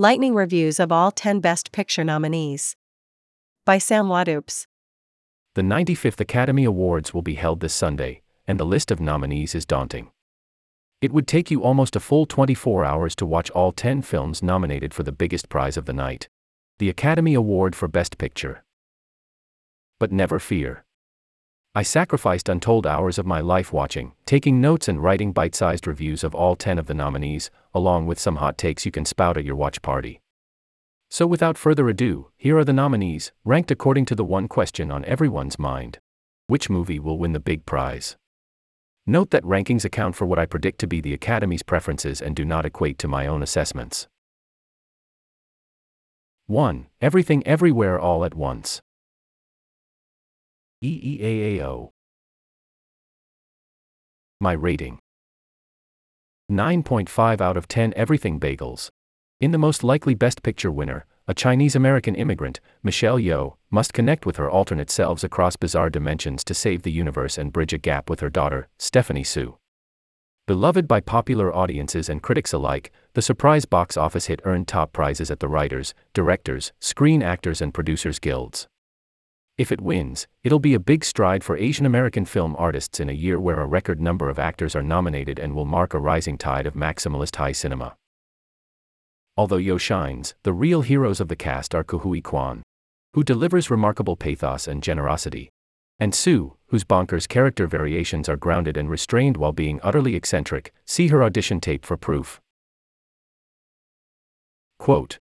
Lightning reviews of all 10 Best Picture nominees. By Sam Wadoops. The 95th Academy Awards will be held this Sunday, and the list of nominees is daunting. It would take you almost a full 24 hours to watch all 10 films nominated for the biggest prize of the night the Academy Award for Best Picture. But never fear. I sacrificed untold hours of my life watching, taking notes, and writing bite sized reviews of all 10 of the nominees, along with some hot takes you can spout at your watch party. So, without further ado, here are the nominees, ranked according to the one question on everyone's mind Which movie will win the big prize? Note that rankings account for what I predict to be the Academy's preferences and do not equate to my own assessments. 1. Everything Everywhere All at Once. EEAAO. My rating 9.5 out of 10 Everything Bagels. In the most likely Best Picture winner, a Chinese American immigrant, Michelle Yeoh, must connect with her alternate selves across bizarre dimensions to save the universe and bridge a gap with her daughter, Stephanie Hsu. Beloved by popular audiences and critics alike, the surprise box office hit earned top prizes at the Writers, Directors, Screen Actors, and Producers Guilds. If it wins, it'll be a big stride for Asian American film artists in a year where a record number of actors are nominated and will mark a rising tide of maximalist high cinema. Although Yeoh shines, the real heroes of the cast are Ke Quan, who delivers remarkable pathos and generosity, and Hsu, whose bonkers character variations are grounded and restrained while being utterly eccentric. See her audition tape for proof. Quote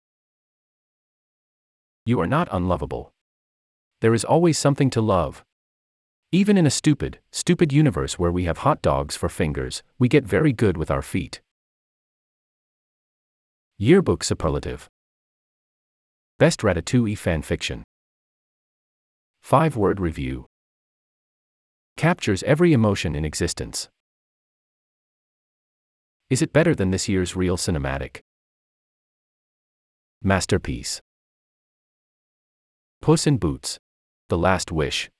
You are not unlovable there is always something to love. Even in a stupid, stupid universe where we have hot dogs for fingers, we get very good with our feet. Yearbook Superlative Best Ratatouille Fan Fiction 5 Word Review Captures every emotion in existence. Is it better than this year's real cinematic? Masterpiece. Puss in Boots. The Last Wish.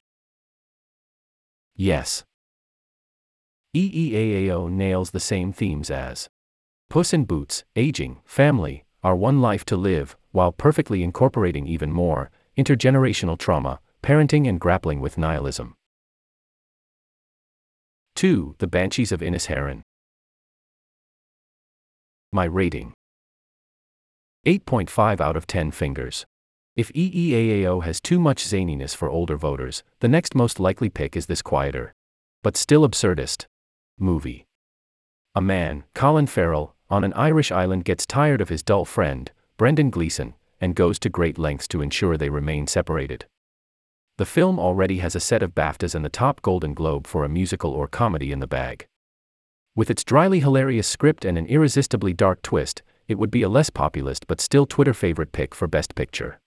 Yes. EEAAO nails the same themes as Puss in Boots, aging, family, our one life to live, while perfectly incorporating even more intergenerational trauma, parenting, and grappling with nihilism. 2. The Banshees of Inisherin. My rating 8.5 out of 10 fingers. If EEAAO has too much zaniness for older voters, the next most likely pick is this quieter, but still absurdist movie. A man, Colin Farrell, on an Irish island gets tired of his dull friend, Brendan Gleeson, and goes to great lengths to ensure they remain separated. The film already has a set of BAFTAs and the top Golden Globe for a musical or comedy in the bag. With its dryly hilarious script and an irresistibly dark twist, it would be a less populist but still Twitter favorite pick for Best Picture.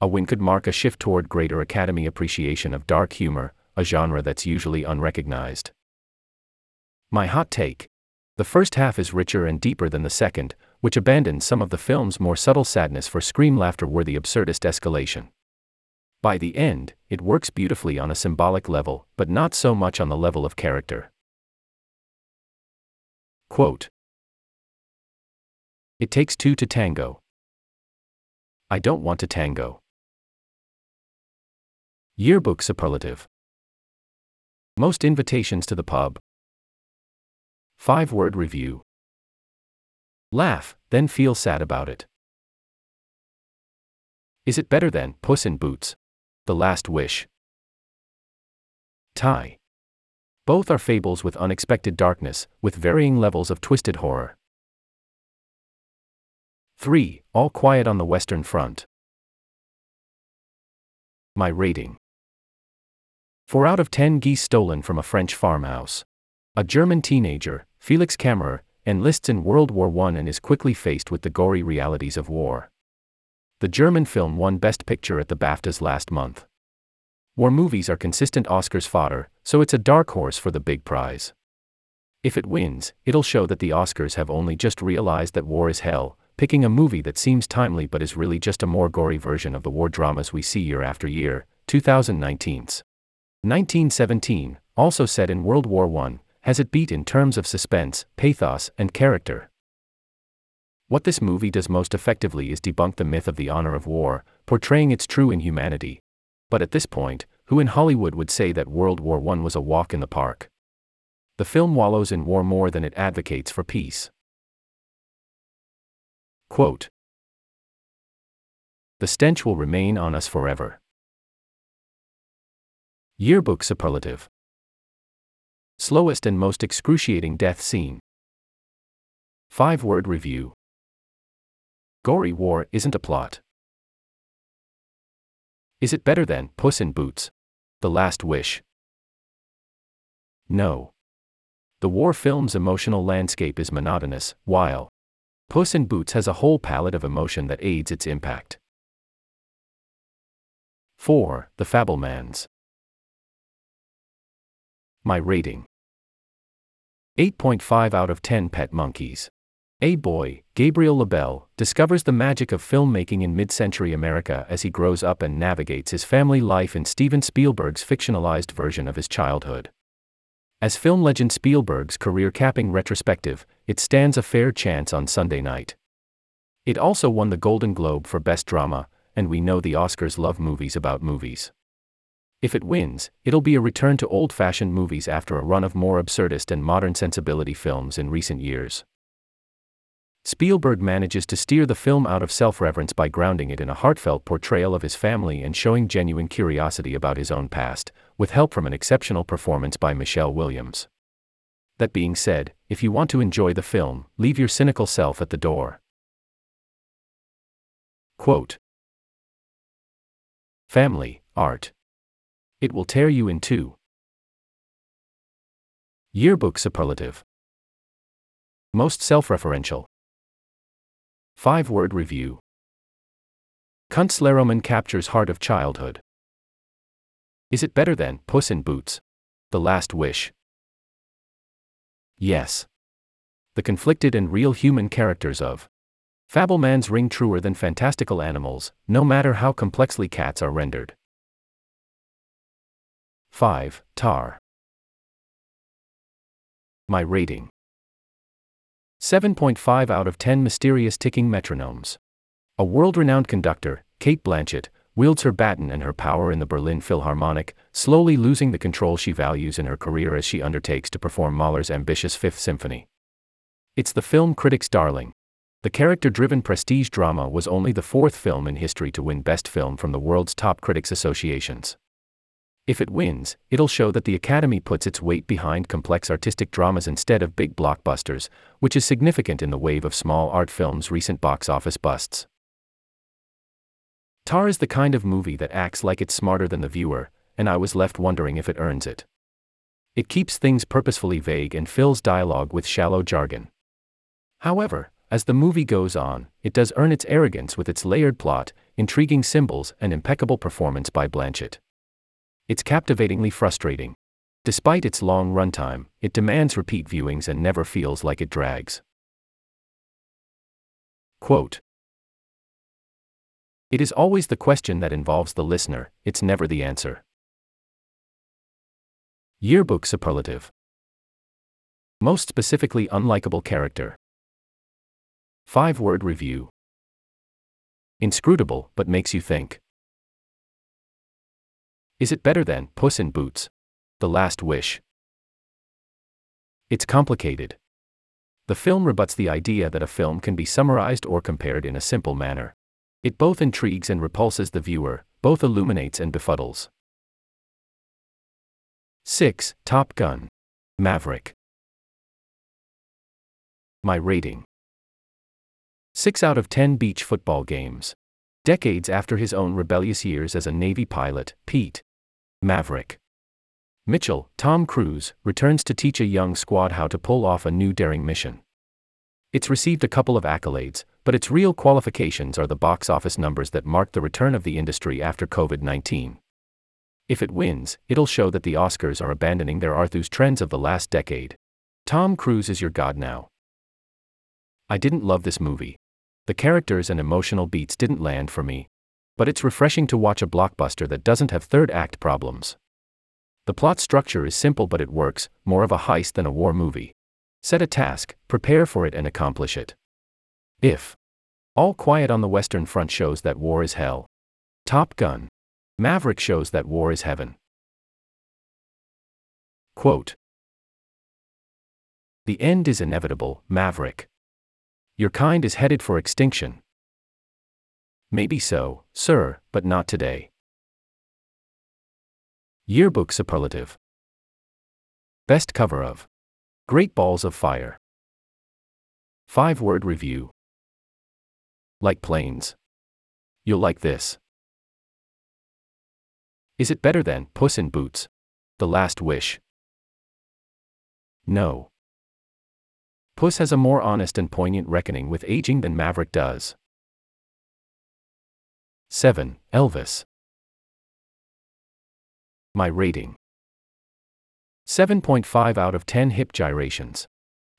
A win could mark a shift toward greater Academy appreciation of dark humor, a genre that's usually unrecognized. My hot take the first half is richer and deeper than the second, which abandons some of the film's more subtle sadness for scream laughter worthy absurdist escalation. By the end, it works beautifully on a symbolic level, but not so much on the level of character. Quote It takes two to tango. I don't want to tango. Yearbook Superlative Most invitations to the pub. 5 word review. Laugh, then feel sad about it. Is it better than Puss in Boots? The Last Wish. Tie. Both are fables with unexpected darkness, with varying levels of twisted horror. 3. All Quiet on the Western Front. My rating 4 out of 10 geese stolen from a French farmhouse. A German teenager, Felix Kammerer, enlists in World War I and is quickly faced with the gory realities of war. The German film won Best Picture at the BAFTAs last month. War movies are consistent Oscars fodder, so it's a dark horse for the big prize. If it wins, it'll show that the Oscars have only just realized that war is hell, picking a movie that seems timely but is really just a more gory version of the war dramas we see year after year. 2019's 1917, also set in World War I, has it beat in terms of suspense, pathos, and character. What this movie does most effectively is debunk the myth of the honor of war, portraying its true inhumanity. But at this point, who in Hollywood would say that World War I was a walk in the park? The film wallows in war more than it advocates for peace. Quote The stench will remain on us forever. Yearbook Superlative Slowest and most excruciating death scene. Five word review Gory war isn't a plot. Is it better than Puss in Boots? The Last Wish? No. The war film's emotional landscape is monotonous, while Puss in Boots has a whole palette of emotion that aids its impact. 4. The Fabelmans. My rating 8.5 out of 10 pet monkeys. A boy, Gabriel LaBelle, discovers the magic of filmmaking in mid century America as he grows up and navigates his family life in Steven Spielberg's fictionalized version of his childhood. As film legend Spielberg's career capping retrospective, it stands a fair chance on Sunday night. It also won the Golden Globe for Best Drama, and we know the Oscars love movies about movies. If it wins, it'll be a return to old fashioned movies after a run of more absurdist and modern sensibility films in recent years. Spielberg manages to steer the film out of self reverence by grounding it in a heartfelt portrayal of his family and showing genuine curiosity about his own past, with help from an exceptional performance by Michelle Williams. That being said, if you want to enjoy the film, leave your cynical self at the door. Quote Family, art. It will tear you in two. Yearbook superlative. Most self referential. 5 word review Kunstlerroman captures heart of childhood. Is it better than Puss in Boots? The Last Wish? Yes. The conflicted and real human characters of Fabelmans ring truer than fantastical animals, no matter how complexly cats are rendered. 5. Tar. My rating 7.5 out of 10 mysterious ticking metronomes. A world renowned conductor, Cate Blanchett, wields her baton and her power in the Berlin Philharmonic, slowly losing the control she values in her career as she undertakes to perform Mahler's ambitious Fifth Symphony. It's the film critic's darling. The character driven prestige drama was only the fourth film in history to win Best Film from the world's top critics associations. If it wins, it'll show that the Academy puts its weight behind complex artistic dramas instead of big blockbusters, which is significant in the wave of small art films' recent box office busts. Tar is the kind of movie that acts like it's smarter than the viewer, and I was left wondering if it earns it. It keeps things purposefully vague and fills dialogue with shallow jargon. However, as the movie goes on, it does earn its arrogance with its layered plot, intriguing symbols, and impeccable performance by Blanchett. It's captivatingly frustrating. Despite its long runtime, it demands repeat viewings and never feels like it drags. Quote It is always the question that involves the listener, it's never the answer. Yearbook Superlative Most specifically unlikable character. 5 word review Inscrutable, but makes you think. Is it better than Puss in Boots? The Last Wish. It's complicated. The film rebuts the idea that a film can be summarized or compared in a simple manner. It both intrigues and repulses the viewer, both illuminates and befuddles. 6. Top Gun. Maverick. My rating 6 out of 10 beach football games. Decades after his own rebellious years as a Navy pilot, Pete Maverick. Mitchell, Tom Cruise, returns to teach a young squad how to pull off a new daring mission. It's received a couple of accolades, but its real qualifications are the box office numbers that mark the return of the industry after COVID 19. If it wins, it'll show that the Oscars are abandoning their arthouse trends of the last decade. Tom Cruise is your god now. I didn't love this movie. The characters and emotional beats didn't land for me, but it's refreshing to watch a blockbuster that doesn't have third act problems. The plot structure is simple but it works, more of a heist than a war movie. Set a task, prepare for it, and accomplish it. If All Quiet on the Western Front shows that war is hell. Top Gun. Maverick shows that war is heaven. Quote The end is inevitable, Maverick. Your kind is headed for extinction. Maybe so, sir, but not today. Yearbook Superlative Best cover of Great Balls of Fire. Five word review. Like planes. You'll like this. Is it better than Puss in Boots? The Last Wish? No. Puss has a more honest and poignant reckoning with aging than Maverick does. 7. Elvis. My rating 7.5 out of 10 hip gyrations.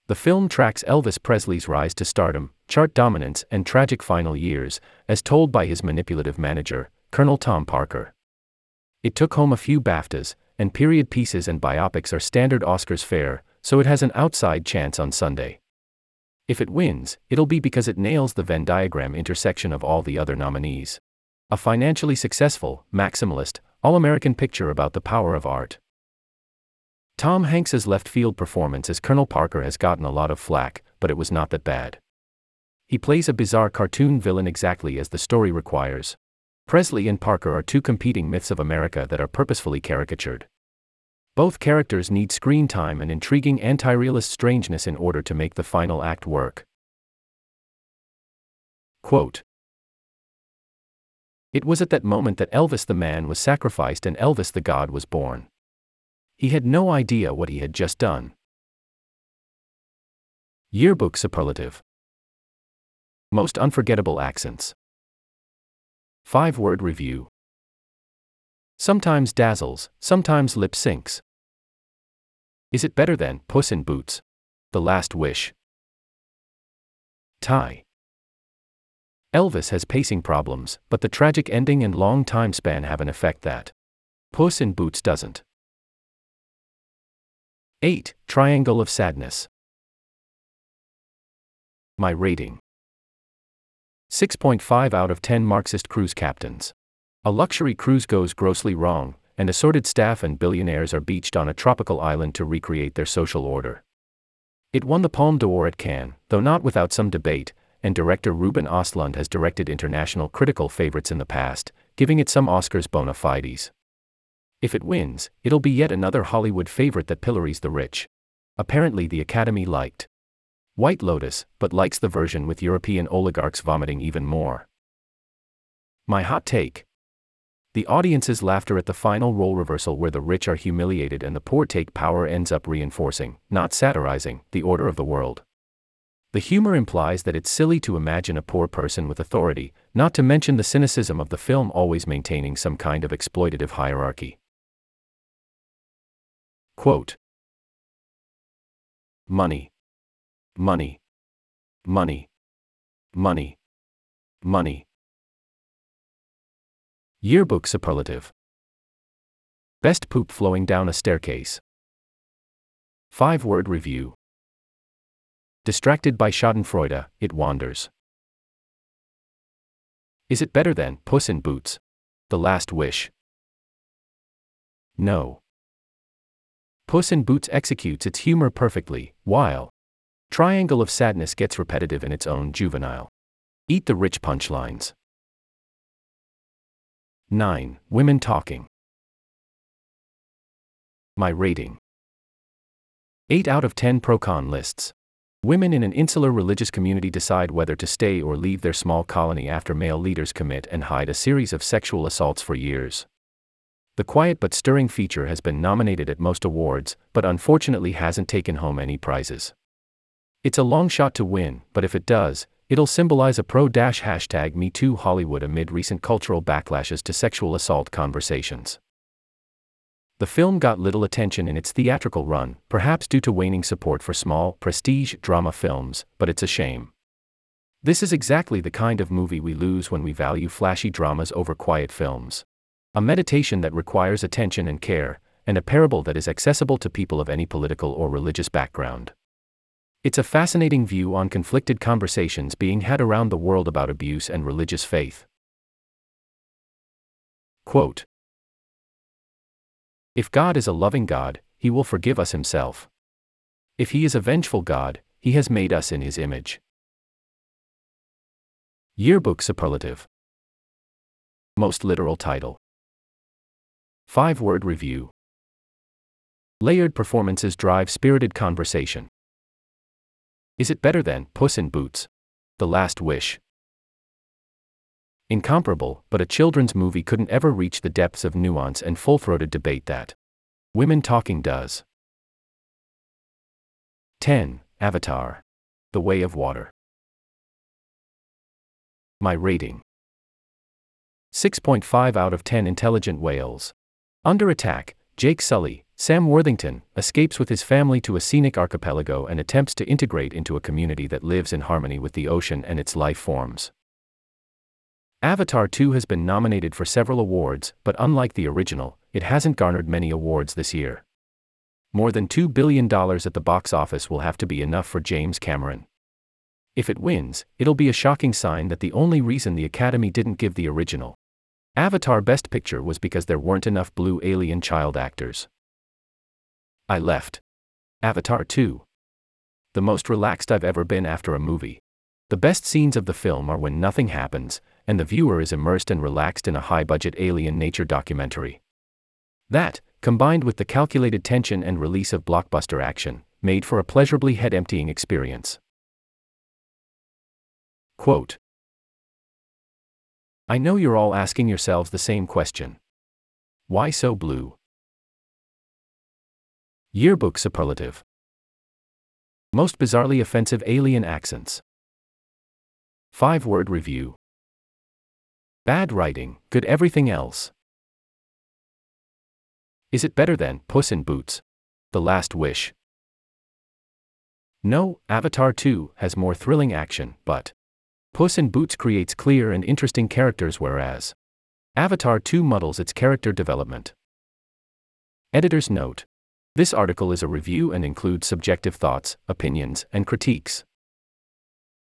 The film tracks Elvis Presley's rise to stardom, chart dominance, and tragic final years, as told by his manipulative manager, Colonel Tom Parker. It took home a few BAFTAs, and period pieces and biopics are standard Oscars fare, so it has an outside chance on Sunday. If it wins, it'll be because it nails the Venn diagram intersection of all the other nominees. A financially successful, maximalist, all American picture about the power of art. Tom Hanks's left field performance as Colonel Parker has gotten a lot of flack, but it was not that bad. He plays a bizarre cartoon villain exactly as the story requires. Presley and Parker are two competing myths of America that are purposefully caricatured. Both characters need screen time and intriguing anti realist strangeness in order to make the final act work. Quote it was at that moment that Elvis the man was sacrificed and Elvis the god was born. He had no idea what he had just done. Yearbook Superlative Most Unforgettable Accents 5 Word Review Sometimes dazzles, sometimes lip syncs. Is it better than Puss in Boots? The Last Wish. Tie. Elvis has pacing problems, but the tragic ending and long time span have an effect that Puss in Boots doesn't. 8. Triangle of Sadness. My rating 6.5 out of 10 Marxist cruise captains. A luxury cruise goes grossly wrong, and assorted staff and billionaires are beached on a tropical island to recreate their social order. It won the Palme d'Or at Cannes, though not without some debate, and director Ruben Ostlund has directed international critical favorites in the past, giving it some Oscars bona fides. If it wins, it'll be yet another Hollywood favorite that pillories the rich. Apparently, the Academy liked White Lotus, but likes the version with European oligarchs vomiting even more. My hot take the audience's laughter at the final role reversal, where the rich are humiliated and the poor take power, ends up reinforcing, not satirizing, the order of the world. The humor implies that it's silly to imagine a poor person with authority, not to mention the cynicism of the film always maintaining some kind of exploitative hierarchy. Quote Money. Money. Money. Money. Money. Yearbook Superlative Best poop flowing down a staircase. 5 word review Distracted by Schadenfreude, it wanders. Is it better than Puss in Boots? The Last Wish? No. Puss in Boots executes its humor perfectly, while Triangle of Sadness gets repetitive in its own juvenile. Eat the rich punchlines. 9. Women Talking. My rating 8 out of 10 pro con lists. Women in an insular religious community decide whether to stay or leave their small colony after male leaders commit and hide a series of sexual assaults for years. The quiet but stirring feature has been nominated at most awards, but unfortunately hasn't taken home any prizes. It's a long shot to win, but if it does, it'll symbolize a pro hashtag MeToo Hollywood amid recent cultural backlashes to sexual assault conversations. The film got little attention in its theatrical run, perhaps due to waning support for small, prestige drama films, but it's a shame. This is exactly the kind of movie we lose when we value flashy dramas over quiet films. A meditation that requires attention and care, and a parable that is accessible to people of any political or religious background. It's a fascinating view on conflicted conversations being had around the world about abuse and religious faith. Quote If God is a loving God, he will forgive us himself. If he is a vengeful God, he has made us in his image. Yearbook Superlative Most literal title 5 word review Layered performances drive spirited conversation. Is it better than Puss in Boots? The Last Wish. Incomparable, but a children's movie couldn't ever reach the depths of nuance and full throated debate that Women Talking does. 10. Avatar. The Way of Water. My rating 6.5 out of 10 intelligent whales. Under attack, Jake Sully, Sam Worthington, escapes with his family to a scenic archipelago and attempts to integrate into a community that lives in harmony with the ocean and its life forms. Avatar 2 has been nominated for several awards, but unlike the original, it hasn't garnered many awards this year. More than $2 billion at the box office will have to be enough for James Cameron. If it wins, it'll be a shocking sign that the only reason the Academy didn't give the original Avatar Best Picture was because there weren't enough blue alien child actors. I left. Avatar 2. The most relaxed I've ever been after a movie. The best scenes of the film are when nothing happens, and the viewer is immersed and relaxed in a high budget alien nature documentary. That, combined with the calculated tension and release of blockbuster action, made for a pleasurably head emptying experience. Quote I know you're all asking yourselves the same question. Why so blue? Yearbook Superlative Most bizarrely offensive alien accents. 5 word review Bad writing, good everything else. Is it better than Puss in Boots? The Last Wish? No, Avatar 2 has more thrilling action, but Puss in Boots creates clear and interesting characters, whereas Avatar 2 muddles its character development. Editor's note this article is a review and includes subjective thoughts, opinions, and critiques.